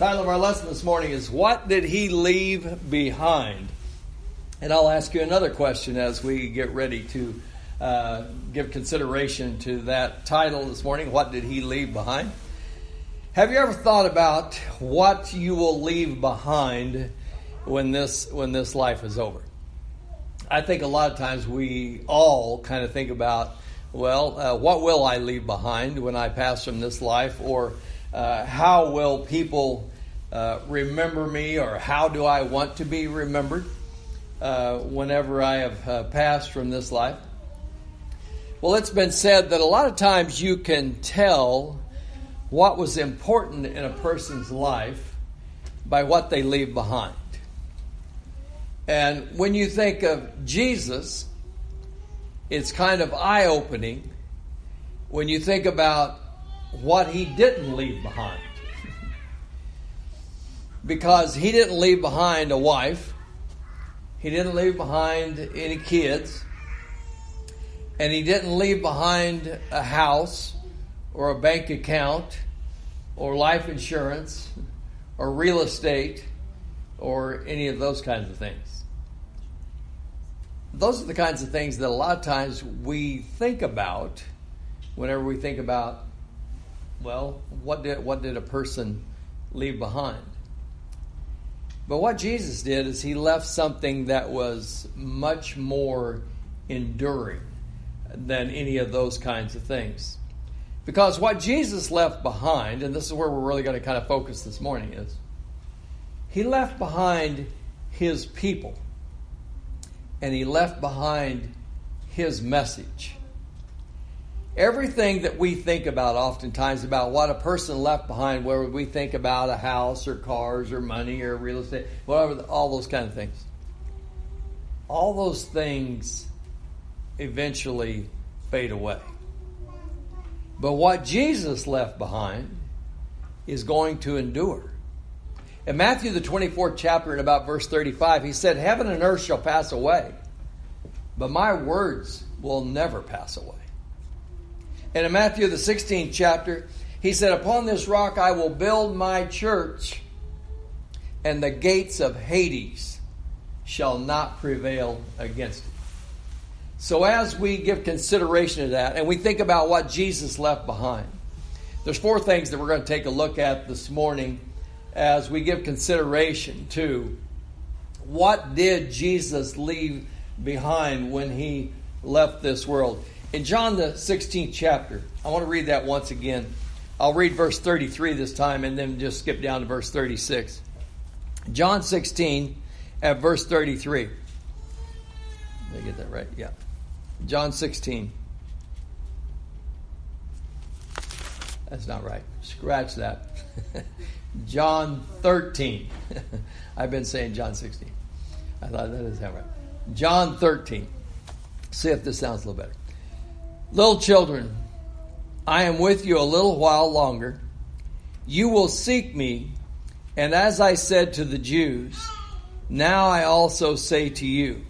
Title of our lesson this morning is What Did He Leave Behind? And I'll ask you another question as we get ready to uh, give consideration to that title this morning What Did He Leave Behind? Have you ever thought about what you will leave behind when this when this life is over? I think a lot of times we all kind of think about, well, uh, what will I leave behind when I pass from this life, or uh, how will people uh, remember me, or how do I want to be remembered uh, whenever I have uh, passed from this life? Well, it's been said that a lot of times you can tell what was important in a person's life by what they leave behind. And when you think of Jesus, it's kind of eye opening when you think about what he didn't leave behind. because he didn't leave behind a wife, he didn't leave behind any kids, and he didn't leave behind a house or a bank account or life insurance or real estate or any of those kinds of things. Those are the kinds of things that a lot of times we think about whenever we think about, well, what did, what did a person leave behind? But what Jesus did is he left something that was much more enduring than any of those kinds of things. Because what Jesus left behind, and this is where we're really going to kind of focus this morning, is he left behind his people and he left behind his message. Everything that we think about, oftentimes, about what a person left behind, whether we think about a house or cars or money or real estate, whatever, all those kind of things, all those things eventually fade away. But what Jesus left behind is going to endure. In Matthew, the 24th chapter, in about verse 35, he said, Heaven and earth shall pass away, but my words will never pass away. And in Matthew, the 16th chapter, he said, Upon this rock I will build my church, and the gates of Hades shall not prevail against it. So, as we give consideration to that and we think about what Jesus left behind, there's four things that we're going to take a look at this morning as we give consideration to what did Jesus leave behind when he left this world. In John the 16th chapter, I want to read that once again. I'll read verse 33 this time and then just skip down to verse 36. John 16 at verse 33. Did I get that right? Yeah. John 16. That's not right. Scratch that. John 13. I've been saying John 16. I thought that is how right. John 13. See if this sounds a little better. Little children, I am with you a little while longer. You will seek me, and as I said to the Jews, now I also say to you,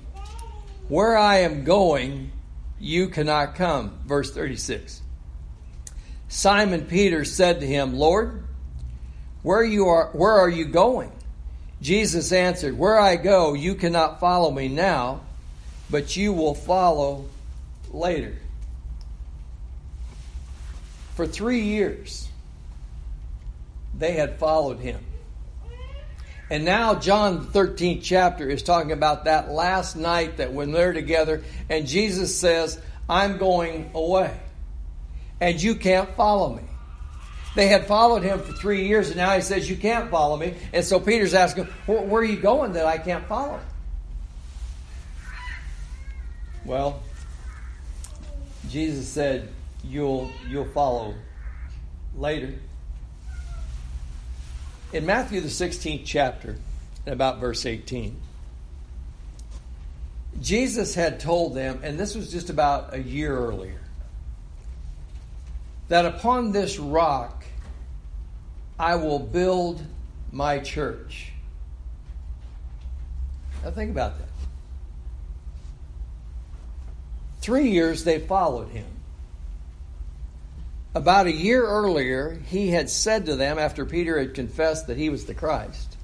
where I am going, you cannot come. Verse 36. Simon Peter said to him, Lord, where you are where are you going? Jesus answered, Where I go, you cannot follow me now, but you will follow later. For three years, they had followed him. And now, John 13th chapter is talking about that last night that when they're together, and Jesus says, I'm going away, and you can't follow me. They had followed him for three years, and now he says, You can't follow me. And so Peter's asking, Where, where are you going that I can't follow? Well, Jesus said, You'll, you'll follow later. In Matthew, the 16th chapter, about verse 18, Jesus had told them, and this was just about a year earlier, that upon this rock I will build my church. Now think about that. Three years they followed him. About a year earlier, he had said to them, after Peter had confessed that he was the Christ,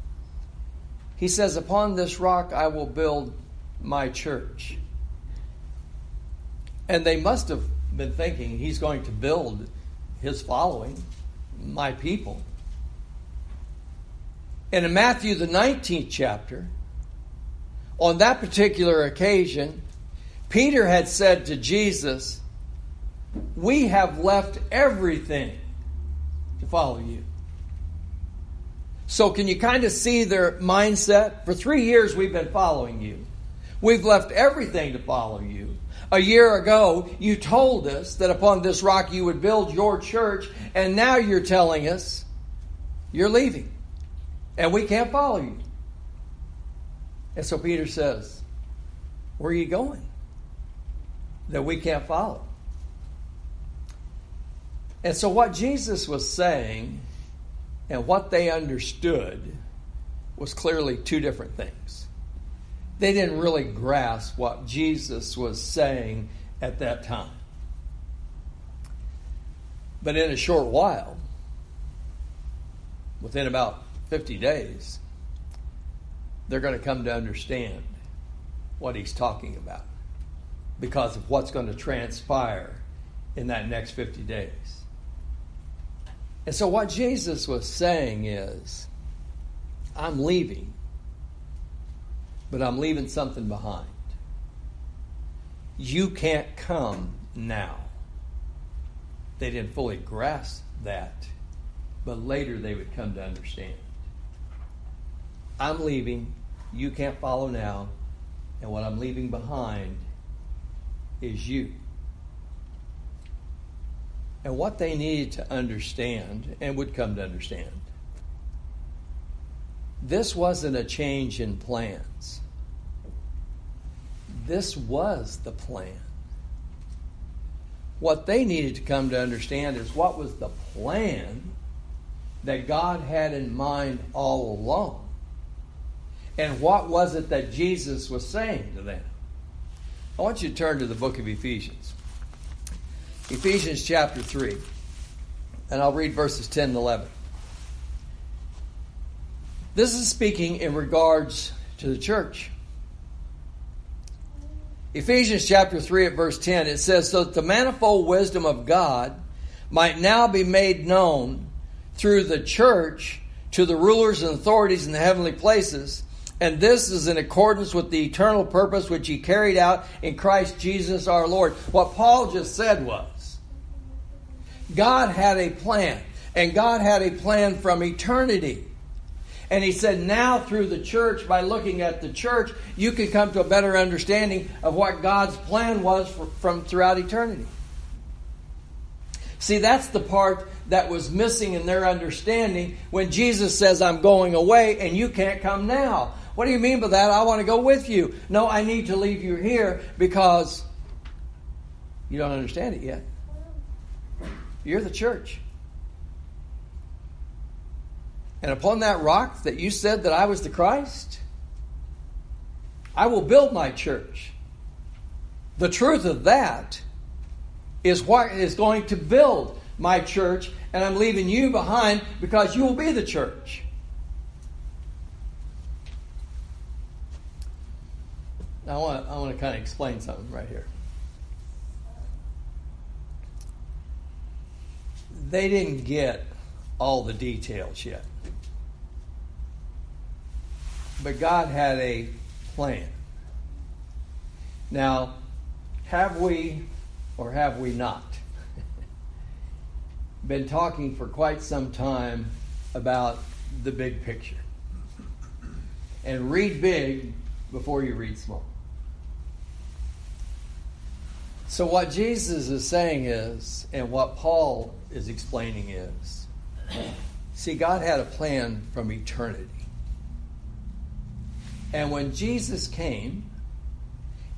he says, Upon this rock I will build my church. And they must have been thinking he's going to build his following, my people. And in Matthew, the 19th chapter, on that particular occasion, Peter had said to Jesus, We have left everything to follow you. So, can you kind of see their mindset? For three years, we've been following you. We've left everything to follow you. A year ago, you told us that upon this rock you would build your church, and now you're telling us you're leaving, and we can't follow you. And so Peter says, Where are you going? That we can't follow. And so, what Jesus was saying and what they understood was clearly two different things. They didn't really grasp what Jesus was saying at that time. But in a short while, within about 50 days, they're going to come to understand what he's talking about because of what's going to transpire in that next 50 days. And so, what Jesus was saying is, I'm leaving, but I'm leaving something behind. You can't come now. They didn't fully grasp that, but later they would come to understand. I'm leaving, you can't follow now, and what I'm leaving behind is you. And what they needed to understand and would come to understand this wasn't a change in plans. This was the plan. What they needed to come to understand is what was the plan that God had in mind all along. And what was it that Jesus was saying to them? I want you to turn to the book of Ephesians. Ephesians chapter 3. And I'll read verses 10 and 11. This is speaking in regards to the church. Ephesians chapter 3 at verse 10, it says, So that the manifold wisdom of God might now be made known through the church to the rulers and authorities in the heavenly places and this is in accordance with the eternal purpose which he carried out in Christ Jesus our Lord. What Paul just said was God had a plan, and God had a plan from eternity. And he said, now through the church, by looking at the church, you can come to a better understanding of what God's plan was for, from throughout eternity. See, that's the part that was missing in their understanding when Jesus says, I'm going away and you can't come now. What do you mean by that? I want to go with you. No, I need to leave you here because you don't understand it yet. You're the church. And upon that rock that you said that I was the Christ, I will build my church. The truth of that is what is going to build my church, and I'm leaving you behind because you will be the church. Now, I want, I want to kind of explain something right here. They didn't get all the details yet. But God had a plan. Now, have we or have we not been talking for quite some time about the big picture? And read big before you read small. So, what Jesus is saying is, and what Paul is explaining is, see, God had a plan from eternity. And when Jesus came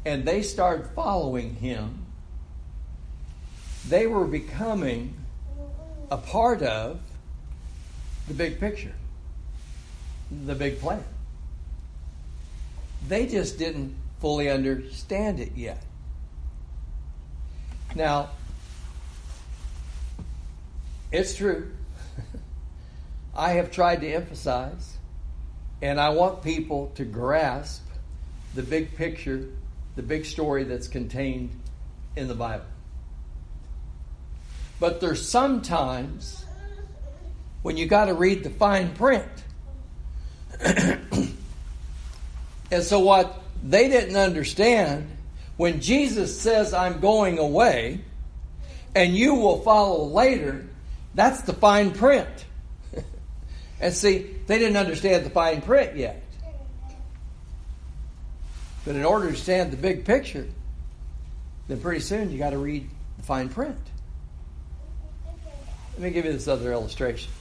and they started following him, they were becoming a part of the big picture, the big plan. They just didn't fully understand it yet. Now, It's true. I have tried to emphasize, and I want people to grasp the big picture, the big story that's contained in the Bible. But there's sometimes when you got to read the fine print. and so, what they didn't understand when Jesus says, I'm going away, and you will follow later, that's the fine print. and see, they didn't understand the fine print yet. But in order to understand the big picture, then pretty soon you got to read the fine print. Let me give you this other illustration.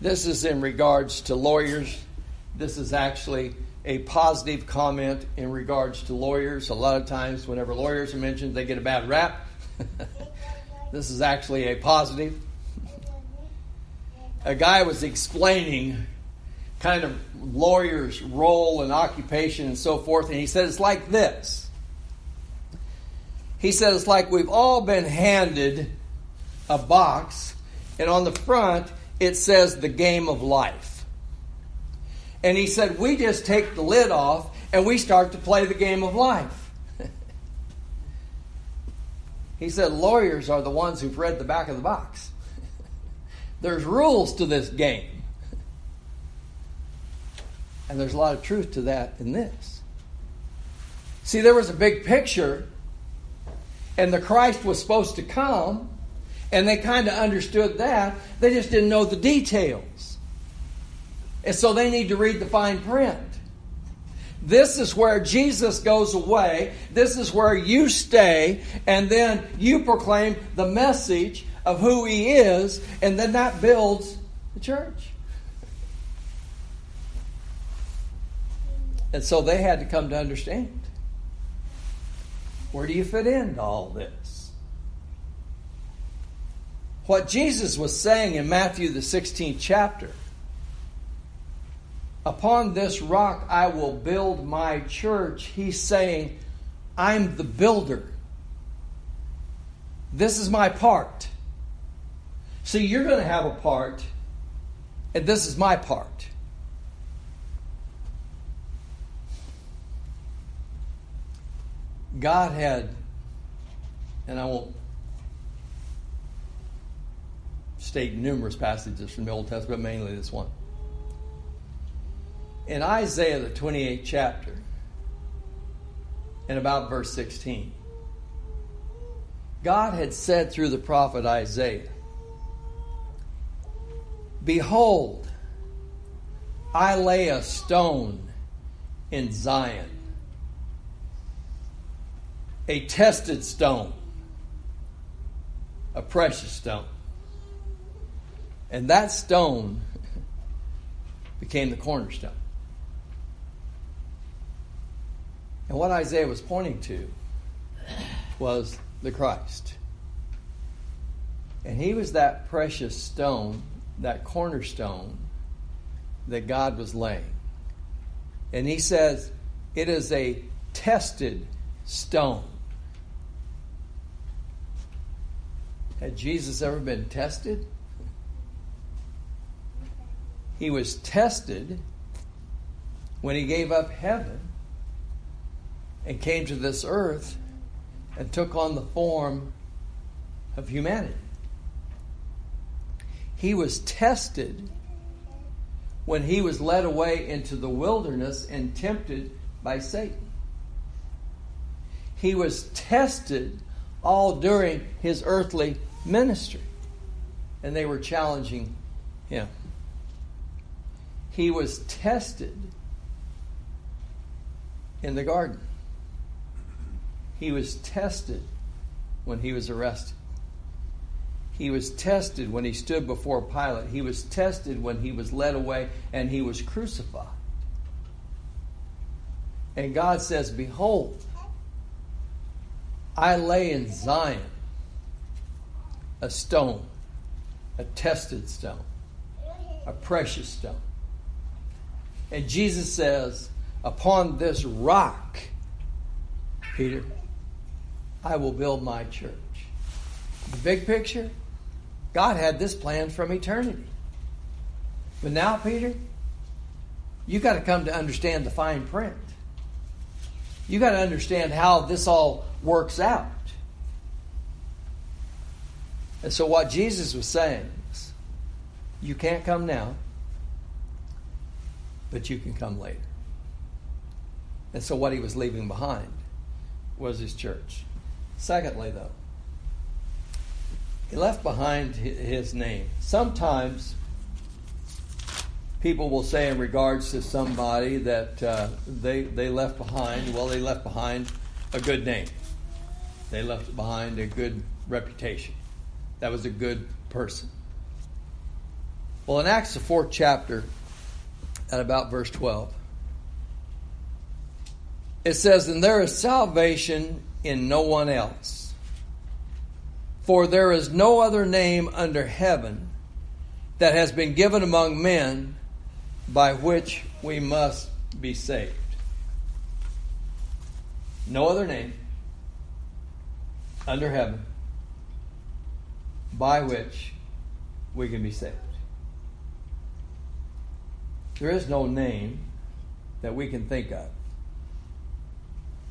This is in regards to lawyers. This is actually a positive comment in regards to lawyers. A lot of times, whenever lawyers are mentioned, they get a bad rap. this is actually a positive. a guy was explaining kind of lawyers' role and occupation and so forth, and he said it's like this. He said it's like we've all been handed a box, and on the front it says the game of life. And he said, We just take the lid off and we start to play the game of life. he said, Lawyers are the ones who've read the back of the box. there's rules to this game. And there's a lot of truth to that in this. See, there was a big picture, and the Christ was supposed to come, and they kind of understood that. They just didn't know the details. And so they need to read the fine print. This is where Jesus goes away. This is where you stay. And then you proclaim the message of who He is. And then that builds the church. And so they had to come to understand where do you fit into all this? what Jesus was saying in Matthew, the 16th chapter. Upon this rock I will build my church. He's saying, I'm the builder. This is my part. See, you're going to have a part, and this is my part. God had, and I won't state numerous passages from the Old Testament, but mainly this one. In Isaiah, the 28th chapter, and about verse 16, God had said through the prophet Isaiah, Behold, I lay a stone in Zion, a tested stone, a precious stone. And that stone became the cornerstone. And what Isaiah was pointing to was the Christ. And he was that precious stone, that cornerstone that God was laying. And he says, it is a tested stone. Had Jesus ever been tested? He was tested when he gave up heaven and came to this earth and took on the form of humanity. He was tested when he was led away into the wilderness and tempted by Satan. He was tested all during his earthly ministry, and they were challenging him he was tested in the garden. He was tested when he was arrested. He was tested when he stood before Pilate. He was tested when he was led away and he was crucified. And God says, Behold, I lay in Zion a stone, a tested stone, a precious stone and Jesus says, Upon this rock, Peter, I will build my church. The big picture, God had this plan from eternity. But now, Peter, you've got to come to understand the fine print. You've got to understand how this all works out. And so, what Jesus was saying is, you can't come now, but you can come later. And so, what he was leaving behind was his church. Secondly, though, he left behind his name. Sometimes people will say, in regards to somebody that uh, they, they left behind, well, they left behind a good name, they left behind a good reputation. That was a good person. Well, in Acts, the fourth chapter, at about verse 12, it says, And there is salvation in no one else, for there is no other name under heaven that has been given among men by which we must be saved. No other name under heaven by which we can be saved. There is no name that we can think of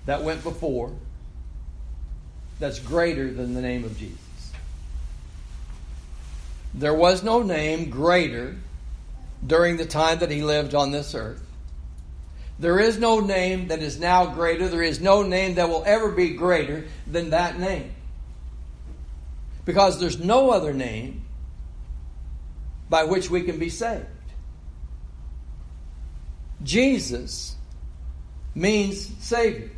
that went before that's greater than the name of Jesus. There was no name greater during the time that he lived on this earth. There is no name that is now greater. There is no name that will ever be greater than that name. Because there's no other name by which we can be saved. Jesus means Savior.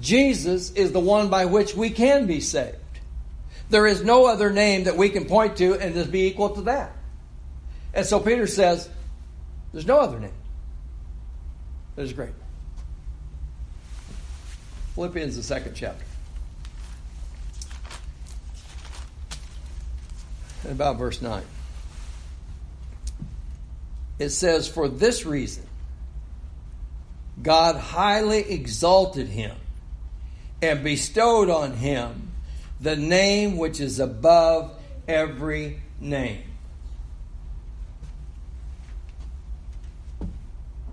Jesus is the one by which we can be saved. There is no other name that we can point to and just be equal to that. And so Peter says, There's no other name that is great. Philippians, the second chapter. And about verse 9. It says, For this reason, God highly exalted him and bestowed on him the name which is above every name.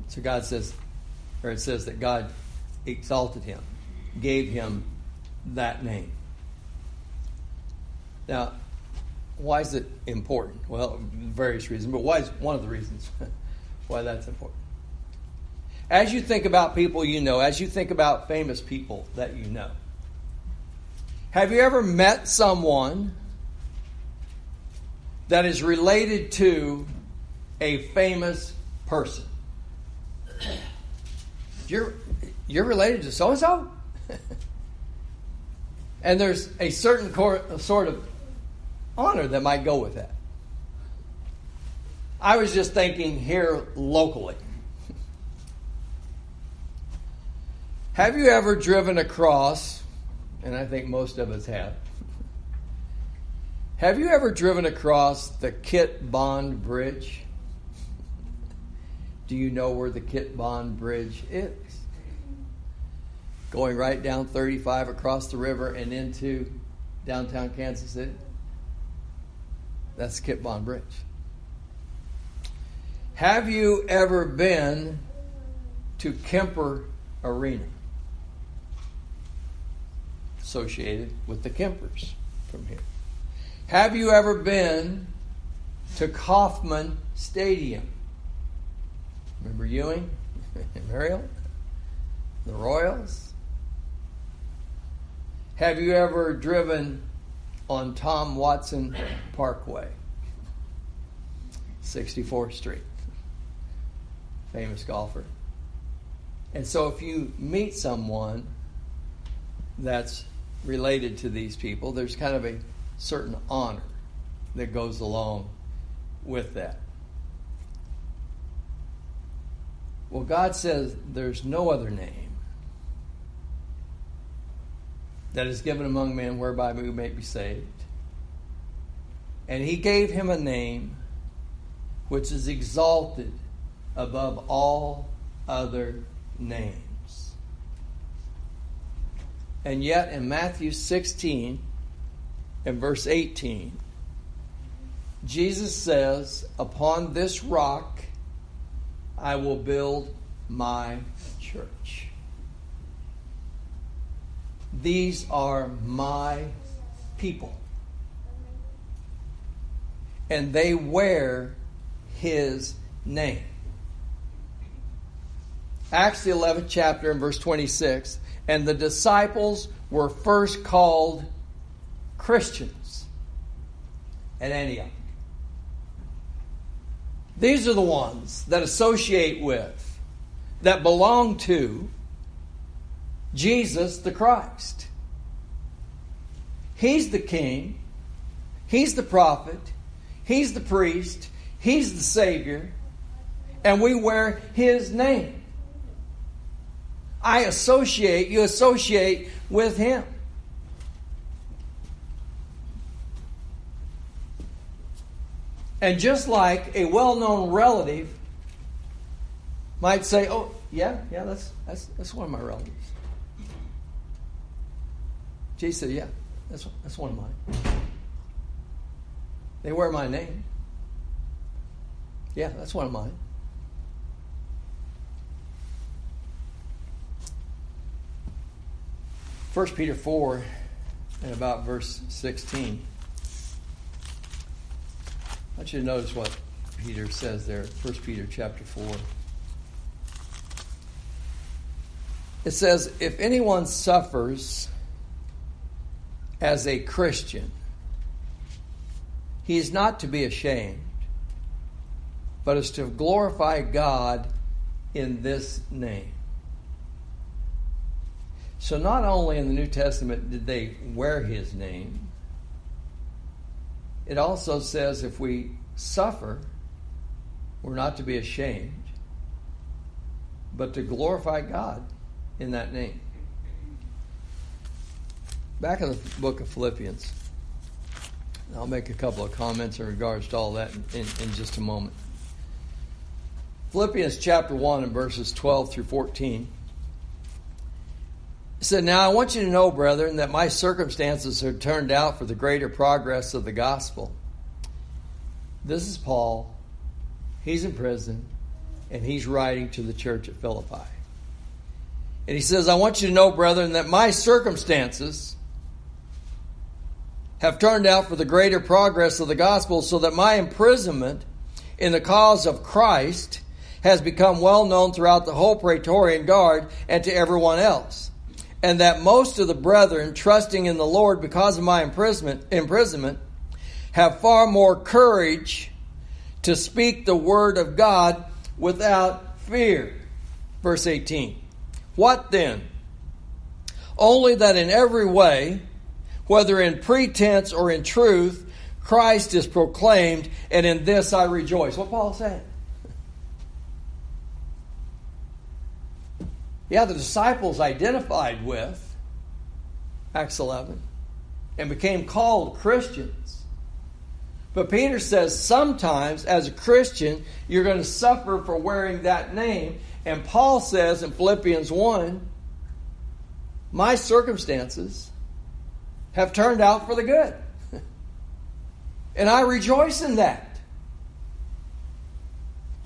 So God says, or it says that God exalted him, gave him that name. Now, why is it important? Well, various reasons, but why is one of the reasons why that's important? As you think about people you know, as you think about famous people that you know, have you ever met someone that is related to a famous person? You're you're related to so and so, and there's a certain cor- sort of honor that might go with that. I was just thinking here locally. Have you ever driven across, and I think most of us have, have you ever driven across the Kit Bond Bridge? Do you know where the Kit Bond Bridge is? Going right down 35 across the river and into downtown Kansas City? That's Kit Bond Bridge. Have you ever been to Kemper Arena? Associated with the Kempers from here. Have you ever been to Kauffman Stadium? Remember Ewing Muriel? The Royals? Have you ever driven on Tom Watson Parkway? 64th Street. Famous golfer. And so if you meet someone that's related to these people, there's kind of a certain honor that goes along with that. Well, God says there's no other name that is given among men whereby we may be saved. And He gave him a name which is exalted above all other names. And yet, in Matthew 16 and verse 18, Jesus says, Upon this rock I will build my church. These are my people. And they wear his name. Acts the 11th chapter and verse 26. And the disciples were first called Christians at Antioch. These are the ones that associate with, that belong to Jesus the Christ. He's the king, he's the prophet, he's the priest, he's the savior, and we wear his name. I associate, you associate with him. And just like a well known relative might say, Oh, yeah, yeah, that's, that's, that's one of my relatives. Jesus said, Yeah, that's, that's one of mine. They wear my name. Yeah, that's one of mine. 1 Peter 4 and about verse 16. I want you to notice what Peter says there, 1 Peter chapter 4. It says, If anyone suffers as a Christian, he is not to be ashamed, but is to glorify God in this name. So, not only in the New Testament did they wear his name, it also says if we suffer, we're not to be ashamed, but to glorify God in that name. Back in the book of Philippians, I'll make a couple of comments in regards to all that in, in, just a moment. Philippians chapter 1 and verses 12 through 14 said, Now I want you to know, brethren, that my circumstances have turned out for the greater progress of the gospel. This is Paul. He's in prison, and he's writing to the church at Philippi. And he says, I want you to know, brethren, that my circumstances have turned out for the greater progress of the gospel, so that my imprisonment in the cause of Christ has become well known throughout the whole Praetorian Guard and to everyone else and that most of the brethren, trusting in the Lord because of my imprisonment, imprisonment have far more courage to speak the word of God without fear. Verse 18. What then? Only that in every way, whether in pretense or in truth, Christ is proclaimed, and in this I rejoice. What Paul said. Yeah, the disciples identified with Acts 11 and became called Christians. But Peter says sometimes as a Christian, you're going to suffer for wearing that name. And Paul says in Philippians 1 My circumstances have turned out for the good. and I rejoice in that.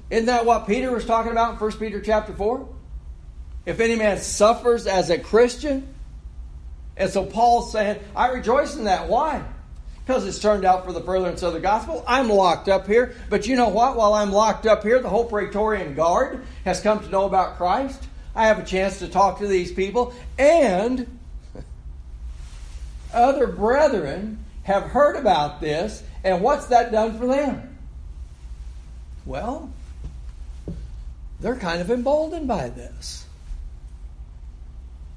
Isn't that what Peter was talking about in 1 Peter chapter 4? If any man suffers as a Christian. And so Paul's saying, I rejoice in that. Why? Because it's turned out for the furtherance of the gospel. I'm locked up here. But you know what? While I'm locked up here, the whole Praetorian Guard has come to know about Christ. I have a chance to talk to these people. And other brethren have heard about this. And what's that done for them? Well, they're kind of emboldened by this.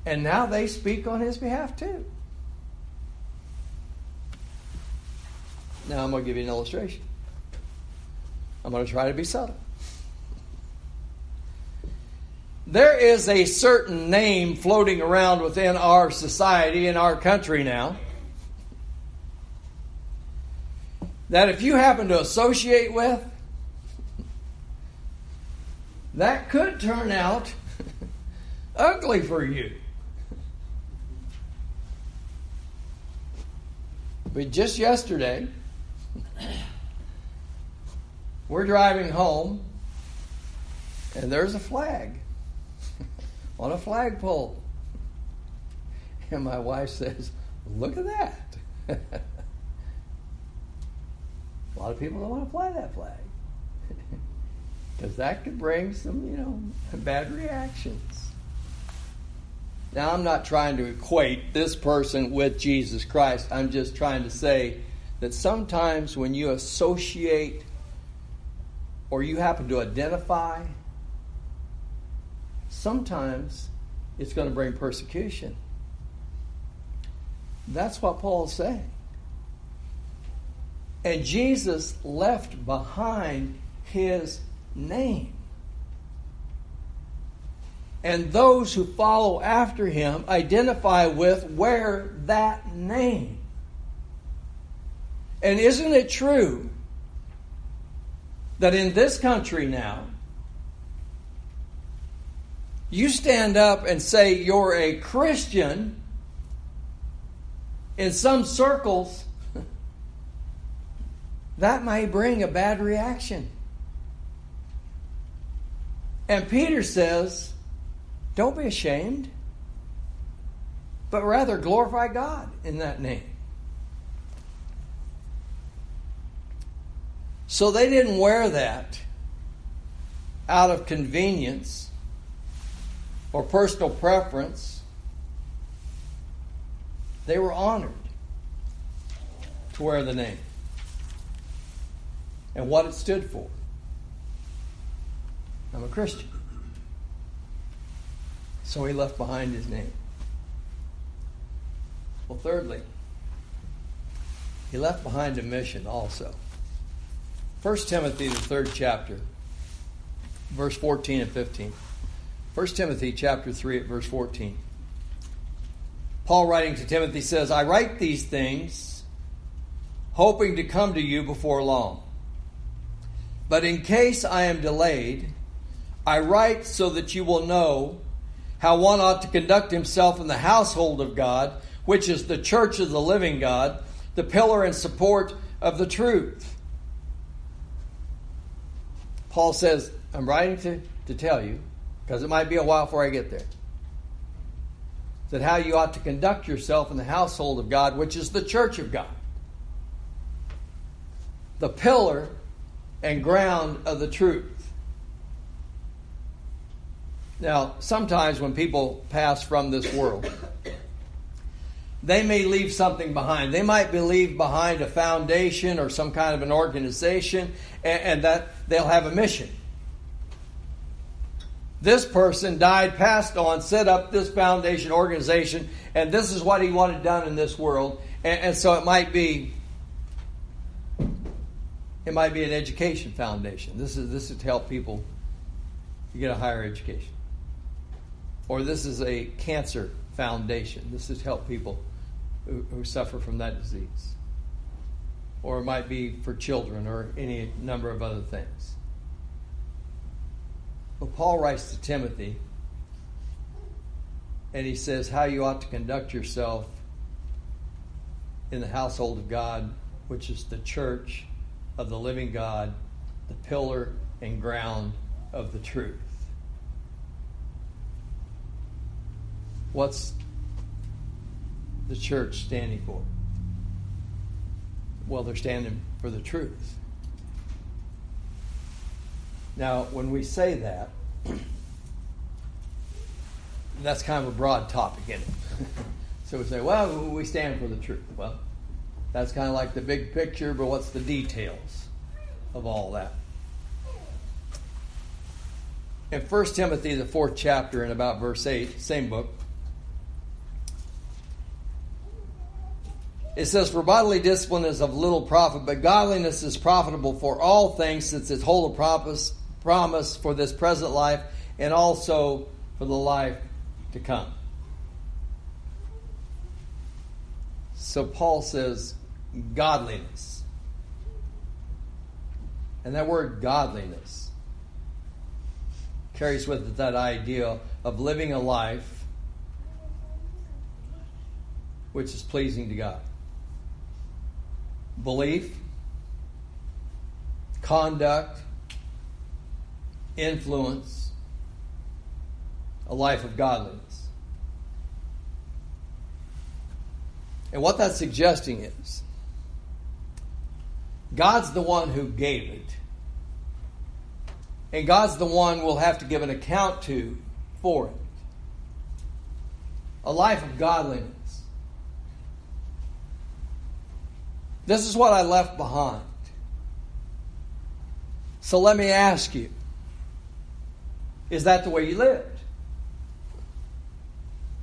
And now they speak on his behalf too. Now I'm going to give you an illustration. I'm going to try to be subtle. There is a certain name floating around within our society, in our country now, that if you happen to associate with, that could turn out ugly for you. But just yesterday, we're driving home, and there's a flag on a flagpole. And my wife says, Look at that. a lot of people don't want to fly that flag because that could bring some, you know, bad reactions. Now, I'm not trying to equate this person with Jesus Christ. I'm just trying to say that sometimes when you associate or you happen to identify, sometimes it's going to bring persecution. That's what Paul's saying. And Jesus left behind his name. And those who follow after him identify with wear that name. And isn't it true that in this country now, you stand up and say you're a Christian, in some circles, that may bring a bad reaction. And Peter says, don't be ashamed, but rather glorify God in that name. So they didn't wear that out of convenience or personal preference. They were honored to wear the name and what it stood for. I'm a Christian. So he left behind his name. Well, thirdly, he left behind a mission also. 1 Timothy, the third chapter, verse 14 and 15. 1 Timothy chapter 3 at verse 14. Paul writing to Timothy says, I write these things hoping to come to you before long. But in case I am delayed, I write so that you will know how one ought to conduct himself in the household of God, which is the church of the living God, the pillar and support of the truth. Paul says, I'm writing to, to tell you, because it might be a while before I get there, that how you ought to conduct yourself in the household of God, which is the church of God, the pillar and ground of the truth. Now, sometimes when people pass from this world, they may leave something behind. They might leave behind a foundation or some kind of an organization, and, and that they'll have a mission. This person died, passed on, set up this foundation organization, and this is what he wanted done in this world. And, and so it might be it might be an education foundation. This is this is to help people get a higher education. Or this is a cancer foundation. This is help people who, who suffer from that disease. Or it might be for children or any number of other things. Well, Paul writes to Timothy and he says how you ought to conduct yourself in the household of God, which is the church of the living God, the pillar and ground of the truth. What's the church standing for? Well, they're standing for the truth. Now, when we say that, that's kind of a broad topic in it. so we say, well, we stand for the truth. Well, that's kind of like the big picture, but what's the details of all that? In 1 Timothy, the fourth chapter, in about verse 8, same book, It says, For bodily discipline is of little profit, but godliness is profitable for all things, since it holds a promise, for this present life and also for the life to come. So Paul says, godliness. And that word godliness carries with it that idea of living a life which is pleasing to God belief, conduct, influence, a life of godliness. And what that's suggesting is God's the one who gave it. And God's the one we'll have to give an account to for it. A life of godliness. This is what I left behind. So let me ask you is that the way you lived?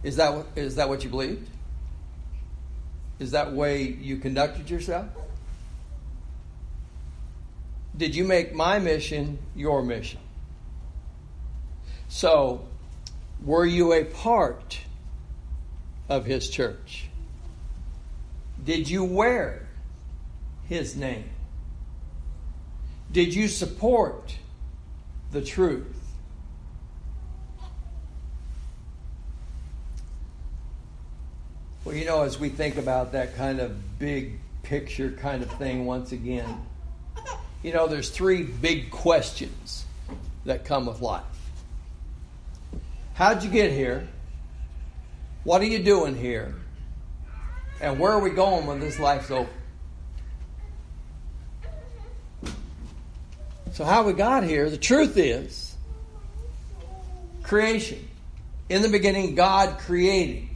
Is that, is that what you believed? Is that way you conducted yourself? Did you make my mission your mission? So, were you a part of his church? Did you wear his name? Did you support the truth? Well, you know, as we think about that kind of big picture kind of thing once again, you know, there's three big questions that come with life. How'd you get here? What are you doing here? And where are we going when this life's over? So, how we got here, the truth is creation. In the beginning, God created.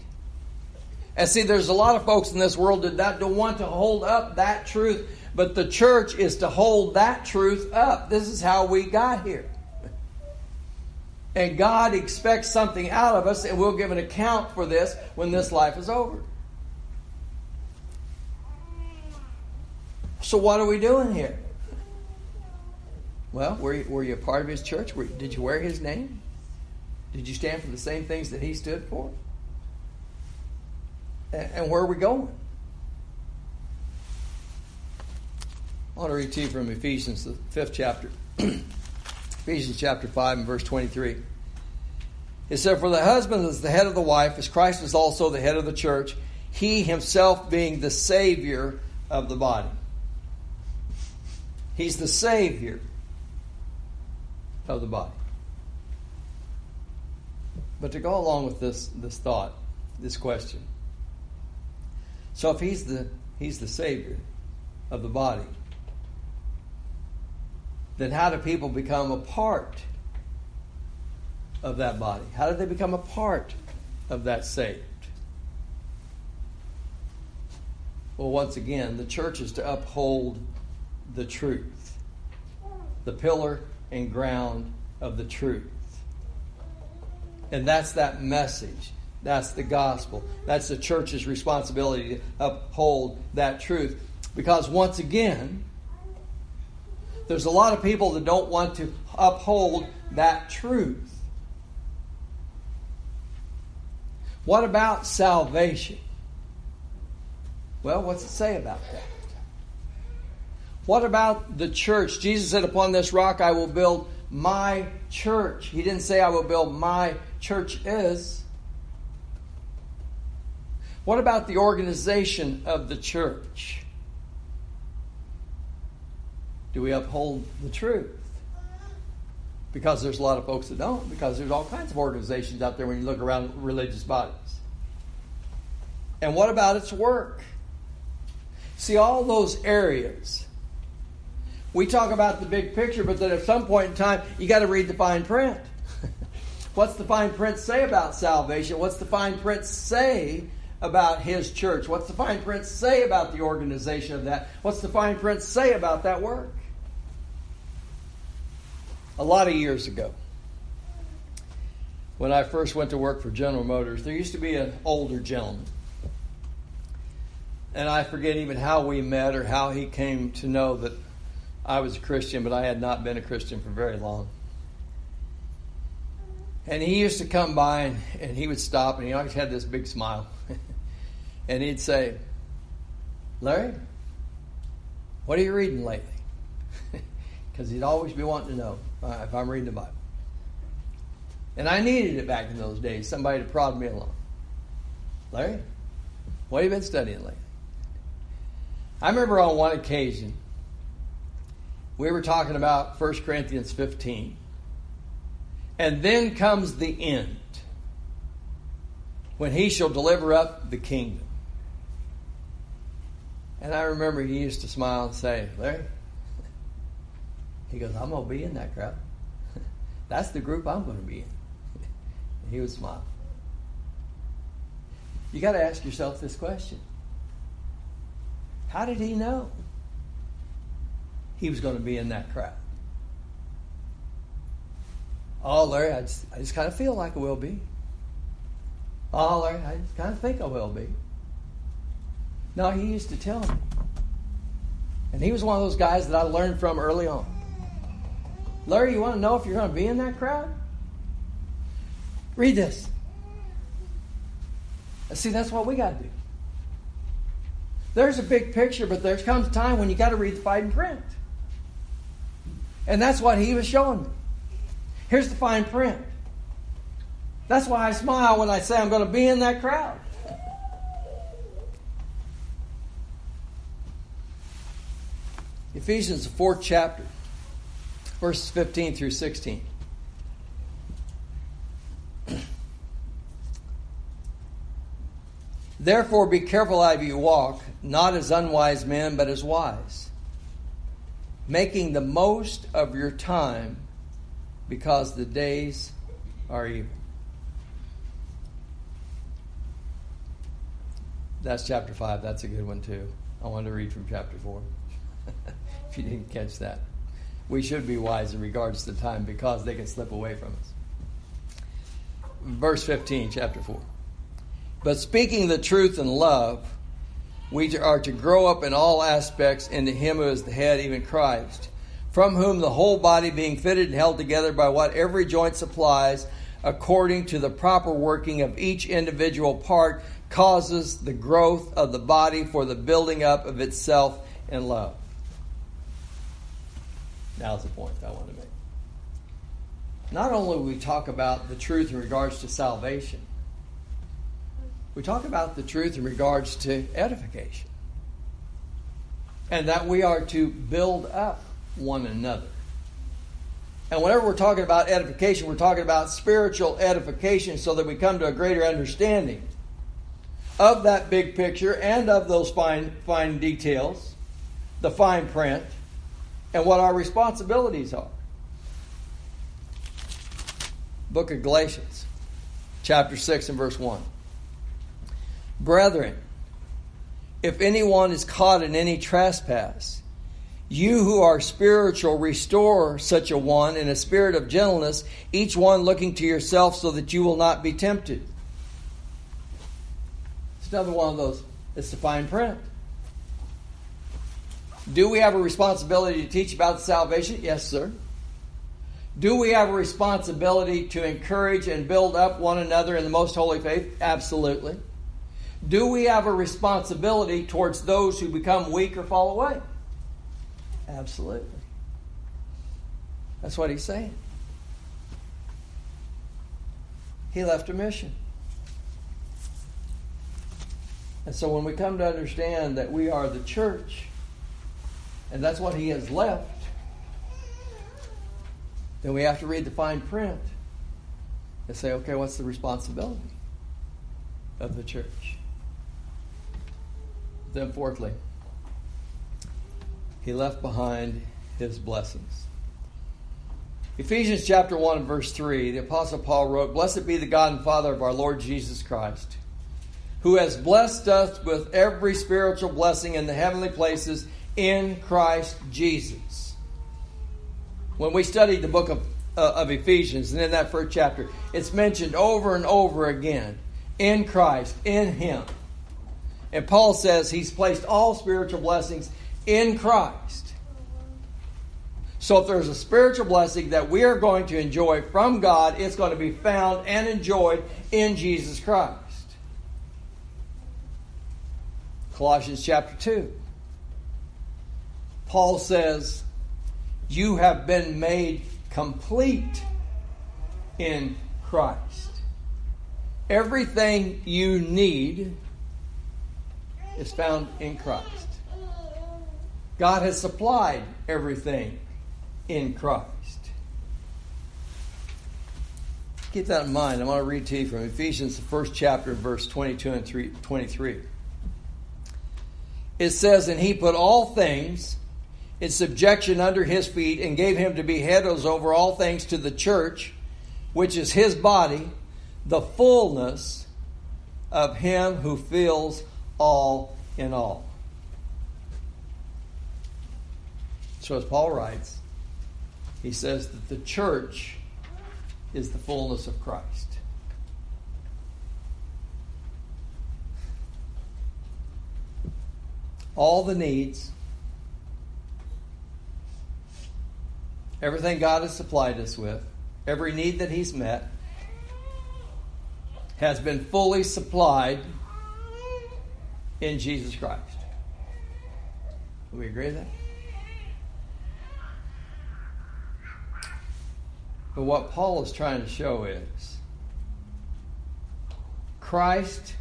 And see, there's a lot of folks in this world that don't want to hold up that truth, but the church is to hold that truth up. This is how we got here. And God expects something out of us, and we'll give an account for this when this life is over. So, what are we doing here? Well, were you, were you a part of his church? Were, did you wear his name? Did you stand for the same things that he stood for? And where are we going? I want to read to you from Ephesians, the fifth chapter. Ephesians chapter 5 and verse 23. It said, For the husband is the head of the wife, as Christ is also the head of the church, he himself being the Savior of the body. He's the Savior of the body. But to go along with this, this thought, this question, so if he's the he's the savior of the body, then how do people become a part of that body? How do they become a part of that saved? Well, once again, the church is to uphold the truth, the pillar and ground of the truth. And that's that message that's the gospel. That's the church's responsibility to uphold that truth. Because once again, there's a lot of people that don't want to uphold that truth. What about salvation? Well, what's it say about that? What about the church? Jesus said, Upon this rock I will build my church. He didn't say, I will build my church is. What about the organization of the church? Do we uphold the truth? Because there's a lot of folks that don't, because there's all kinds of organizations out there when you look around religious bodies. And what about its work? See, all those areas. We talk about the big picture, but then at some point in time, you got to read the fine print. What's the fine print say about salvation? What's the fine print say about his church? What's the fine print say about the organization of that? What's the fine print say about that work? A lot of years ago, when I first went to work for General Motors, there used to be an older gentleman. And I forget even how we met or how he came to know that I was a Christian, but I had not been a Christian for very long. And he used to come by and, and he would stop and he always had this big smile. and he'd say, Larry, what are you reading lately? Because he'd always be wanting to know uh, if I'm reading the Bible. And I needed it back in those days, somebody to prod me along. Larry, what have you been studying lately? I remember on one occasion, We were talking about 1 Corinthians 15. And then comes the end when he shall deliver up the kingdom. And I remember he used to smile and say, Larry, he goes, I'm going to be in that crowd. That's the group I'm going to be in. He would smile. You got to ask yourself this question How did he know he was going to be in that crowd? Oh, Larry, I just, I just kind of feel like I will be. Oh, Larry, I just kind of think I will be. No, he used to tell me. And he was one of those guys that I learned from early on. Larry, you want to know if you're going to be in that crowd? Read this. See, that's what we got to do. There's a big picture, but there comes a time when you got to read the fine print. And that's what he was showing me. Here's the fine print. That's why I smile when I say I'm going to be in that crowd. Ephesians, fourth chapter, verses 15 through 16. Therefore, be careful how you walk, not as unwise men, but as wise, making the most of your time because the days are evil. That's chapter 5. That's a good one, too. I wanted to read from chapter 4 if you didn't catch that. We should be wise in regards to time because they can slip away from us. Verse 15, chapter 4. But speaking the truth in love, we are to grow up in all aspects into Him who is the head, even Christ, from whom the whole body, being fitted and held together by what every joint supplies, according to the proper working of each individual part, causes the growth of the body for the building up of itself in love. Now's the point I want to make. Not only we talk about the truth in regards to salvation, we talk about the truth in regards to edification. And that we are to build up one another. And whenever we're talking about edification, we're talking about spiritual edification so that we come to a greater understanding of that big picture and of those fine, fine details, the fine print, and what our responsibilities are. Book of Galatians, chapter 6 and verse 1. Brethren, if anyone is caught in any trespass, you who are spiritual, restore such a one in a spirit of gentleness, each one looking to yourself so that you will not be tempted It's another one of those. It's the fine print. Do we have a responsibility to teach about salvation? Yes, sir. Do we have a responsibility to encourage and build up one another in the most holy faith? Absolutely. Do we have a responsibility towards those who become weak or fall away? Absolutely. That's what he's saying. He left a mission. And so when we come to understand that we are the church, and that's what he has left, then we have to read the fine print and say, okay, what's the responsibility of the church? Then, fourthly, he left behind his blessings. Ephesians chapter 1 verse 3, the Apostle Paul wrote, Blessed be the God and Father of our Lord Jesus Christ who has blessed us with every spiritual blessing in the heavenly places in Christ Jesus. When we studied the book of, uh, of Ephesians, and in that first chapter, it's mentioned over and over again in Christ, in Him. And Paul says he's placed all spiritual blessings in Christ. So if there's a spiritual blessing that we are going to enjoy from God, it's going to be found and enjoyed in Jesus Christ. Colossians chapter 2. Paul says, You have been made complete in Christ. Everything you need is found in Christ. God has supplied everything in Christ. Keep that in mind. I want to read to you from Ephesians, the first chapter, verse 22 and 23. It says, And he put all things in subjection under his feet and gave him to be head over all things to the church, which is his body, the fullness of him who fills all in all. So, as Paul writes, he says that the church is the fullness of Christ. All the needs, everything God has supplied us with, every need that He's met, has been fully supplied in Jesus Christ. Do we agree with that? But what Paul is trying to show is Christ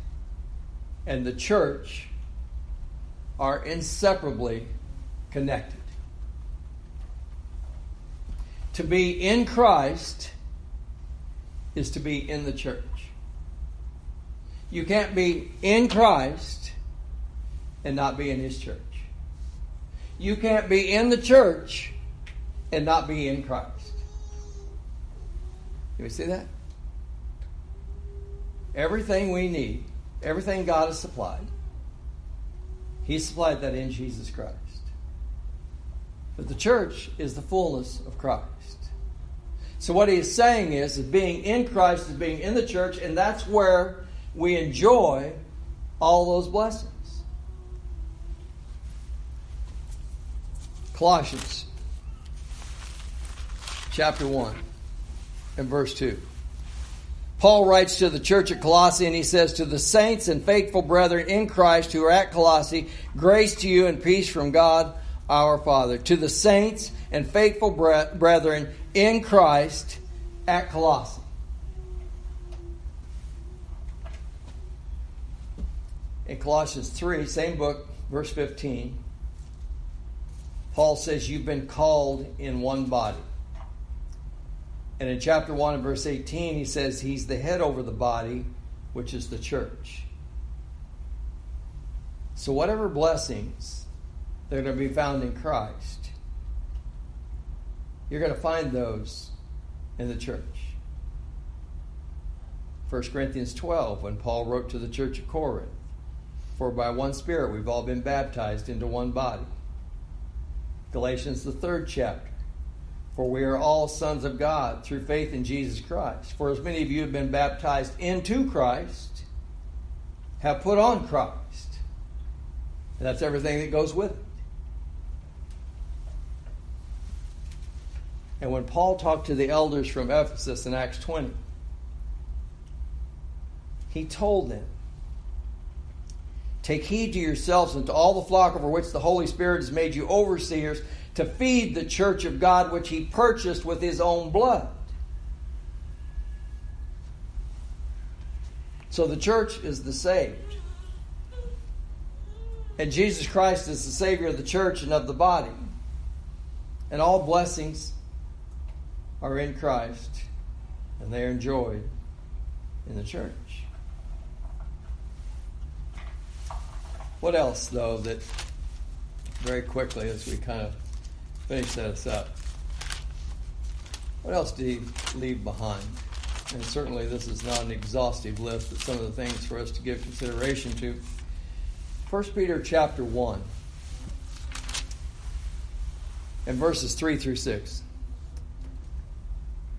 and the church are inseparably connected. To be in Christ is to be in the church. You can't be in Christ and not be in His church. You can't be in the church and not be in Christ. We see that? Everything we need, everything God has supplied, He supplied that in Jesus Christ. But the church is the fullness of Christ. So what he is saying is that being in Christ is being in the church, and that's where we enjoy all those blessings. Colossians chapter 1 and verse 2. Paul writes to the church at Colossae and he says, To the saints and faithful brethren in Christ who are at Colossae, grace to you and peace from God our Father. To the saints and faithful brethren in Christ at Colossae. In Colossians 3, same book, verse 15, Paul says, You've been called in one body. And in chapter 1 and verse 18, he says he's the head over the body, which is the church. So, whatever blessings that are going to be found in Christ, you're going to find those in the church. 1 Corinthians 12, when Paul wrote to the church of Corinth, For by one Spirit we've all been baptized into one body. Galatians, the third chapter. For we are all sons of God through faith in Jesus Christ. For as many of you have been baptized into Christ, have put on Christ. And that's everything that goes with it. And when Paul talked to the elders from Ephesus in Acts 20, he told them, Take heed to yourselves and to all the flock over which the Holy Spirit has made you overseers to feed the church of God which he purchased with his own blood. So the church is the saved. And Jesus Christ is the Savior of the church and of the body. And all blessings are in Christ, and they are enjoyed in the church. What else, though, that very quickly as we kind of finish this up. What else do you leave behind? And certainly this is not an exhaustive list, but some of the things for us to give consideration to. 1 Peter chapter 1 and verses 3 through 6.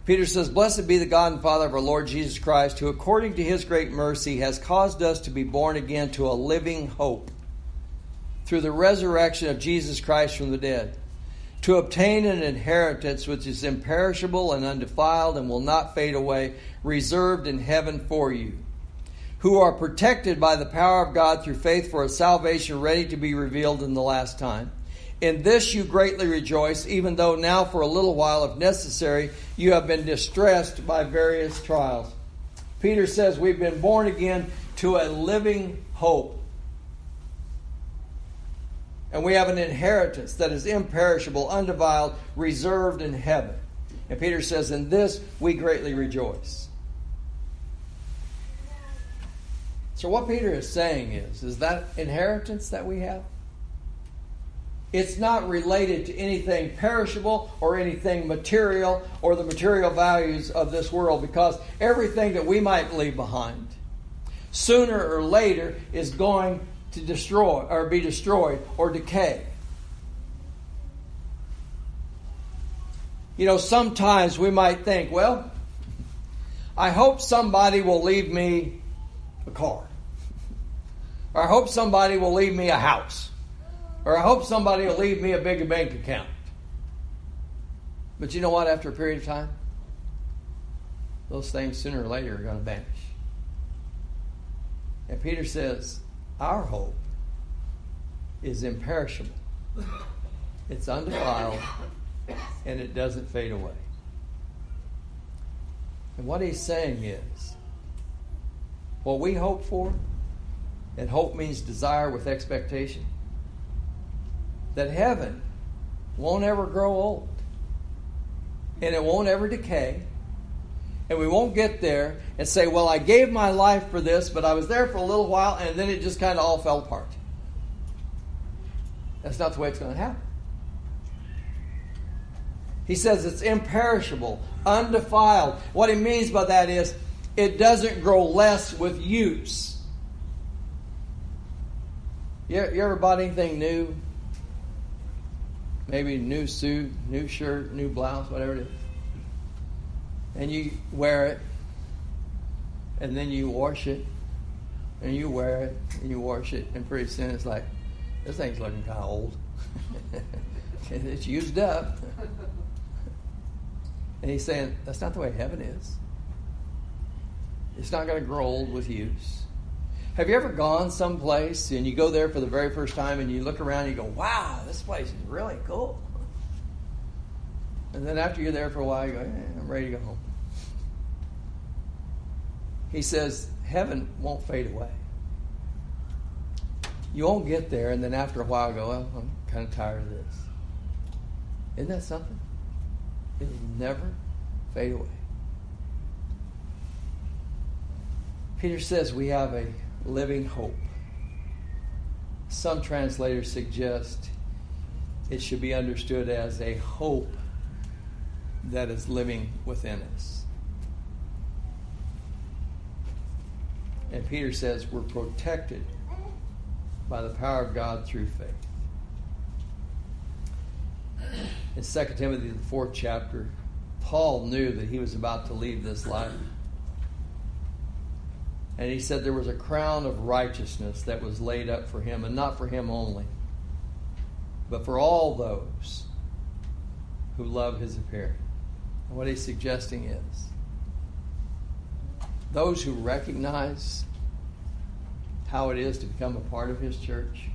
Peter says, Blessed be the God and Father of our Lord Jesus Christ, who according to his great mercy has caused us to be born again to a living hope through the resurrection of Jesus Christ from the dead to obtain an inheritance which is imperishable and undefiled and will not fade away, reserved in heaven for you, who are protected by the power of God through faith for a salvation ready to be revealed in the last time. In this you greatly rejoice, even though now for a little while, if necessary, you have been distressed by various trials. Peter says we've been born again to a living hope. And we have an inheritance that is imperishable, undefiled, reserved in heaven. And Peter says, In this we greatly rejoice. So, what Peter is saying is, is that inheritance that we have, it's not related to anything perishable or anything material or the material values of this world because everything that we might leave behind sooner or later is going to destroy or be destroyed or decay. You know, sometimes we might think, well, I hope somebody will leave me a car. Or I hope somebody will leave me a house. Or I hope somebody will leave me a bigger bank account. But you know what? After a period of time, those things sooner or later are going to vanish. And Peter says, Our hope is imperishable, it's undefiled, and it doesn't fade away. And what he's saying is, what we hope for and hope means desire with expectation. That heaven won't ever grow old. And it won't ever decay. And we won't get there and say, well, I gave my life for this, but I was there for a little while and then it just kind of all fell apart. That's not the way it's going to happen. He says it's imperishable, undefiled. What he means by that is it doesn't grow less with use. You, ever bought anything new? Maybe new suit, new shirt, new blouse, whatever it is. And you wear it, and then you wash it, and you wear it, and you wash it, and pretty soon it's like, this thing's looking kind of old. it's used up. And he's saying, that's not the way heaven is. It's not going to grow old with use. Have you ever gone someplace and you go there for the very first time and you look around and you go, wow, this place is really cool? And then after you're there for a while, you go, eh, I'm ready to go home. He says, heaven won't fade away. You won't get there and then after a while go, well, I'm kind of tired of this. Isn't that something? It'll never fade away. Peter says we have a living hope. Some translators suggest it should be understood as a hope that is living within us. And Peter says we're protected by the power of God through faith. In 2 Timothy, the fourth chapter, Paul knew that he was about to leave this life. And he said there was a crown of righteousness that was laid up for him, and not for him only, but for all those who love his appearing. And what he's suggesting is those who recognize how it is to become a part of his church,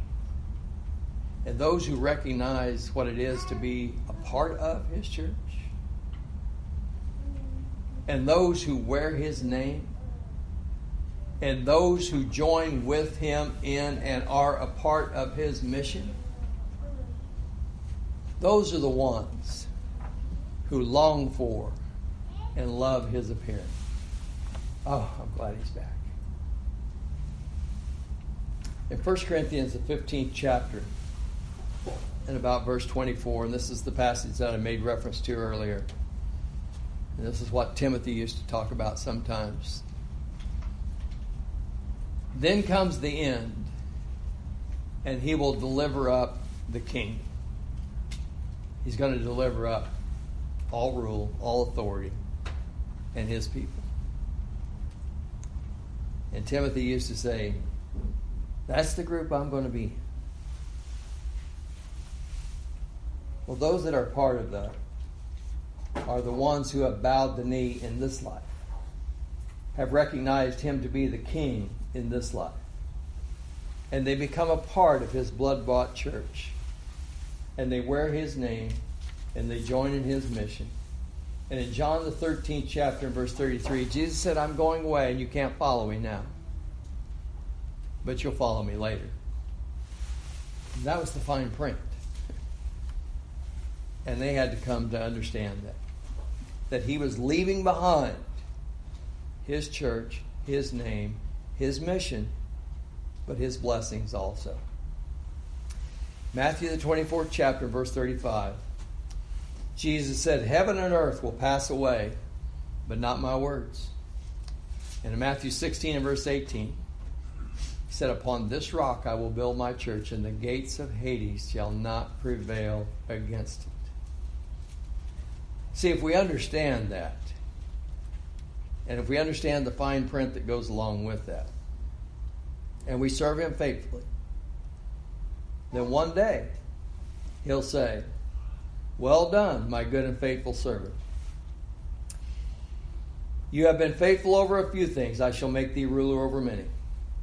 and those who recognize what it is to be a part of his church, and those who wear his name and those who join with him in and are a part of his mission, those are the ones who long for and love his appearing. Oh, I'm glad he's back. In 1 Corinthians, the 15th chapter, and about verse 24, and this is the passage that I made reference to earlier. And this is what Timothy used to talk about sometimes. Then comes the end, and he will deliver up the king. He's going to deliver up all rule, all authority, and his people. And Timothy used to say, That's the group I'm going to be. Well, those that are part of that are the ones who have bowed the knee in this life, have recognized him to be the king in this life. And they become a part of his blood bought church. And they wear his name and they join in his mission. And in John the 13th chapter, in verse 33, Jesus said, I'm going away and you can't follow me now. But you'll follow me later. That was the fine print. And they had to come to understand that. That he was leaving behind his church, his name, his mission, but his blessings also. Matthew, the 24th chapter, verse 35. Jesus said, Heaven and earth will pass away, but not my words. And in Matthew 16 and verse 18, he said, Upon this rock I will build my church, and the gates of Hades shall not prevail against it. See, if we understand that, and if we understand the fine print that goes along with that, and we serve Him faithfully, then one day He'll say, Well done, my good and faithful servant. You have been faithful over a few things, I shall make thee ruler over many.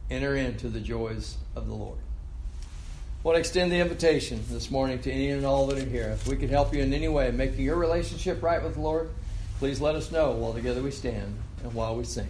Enter into the joys of the Lord. I want to extend the invitation this morning to any and all that are here. If we could help you in any way in making your relationship right with the Lord, please let us know while together we stand and while we sing.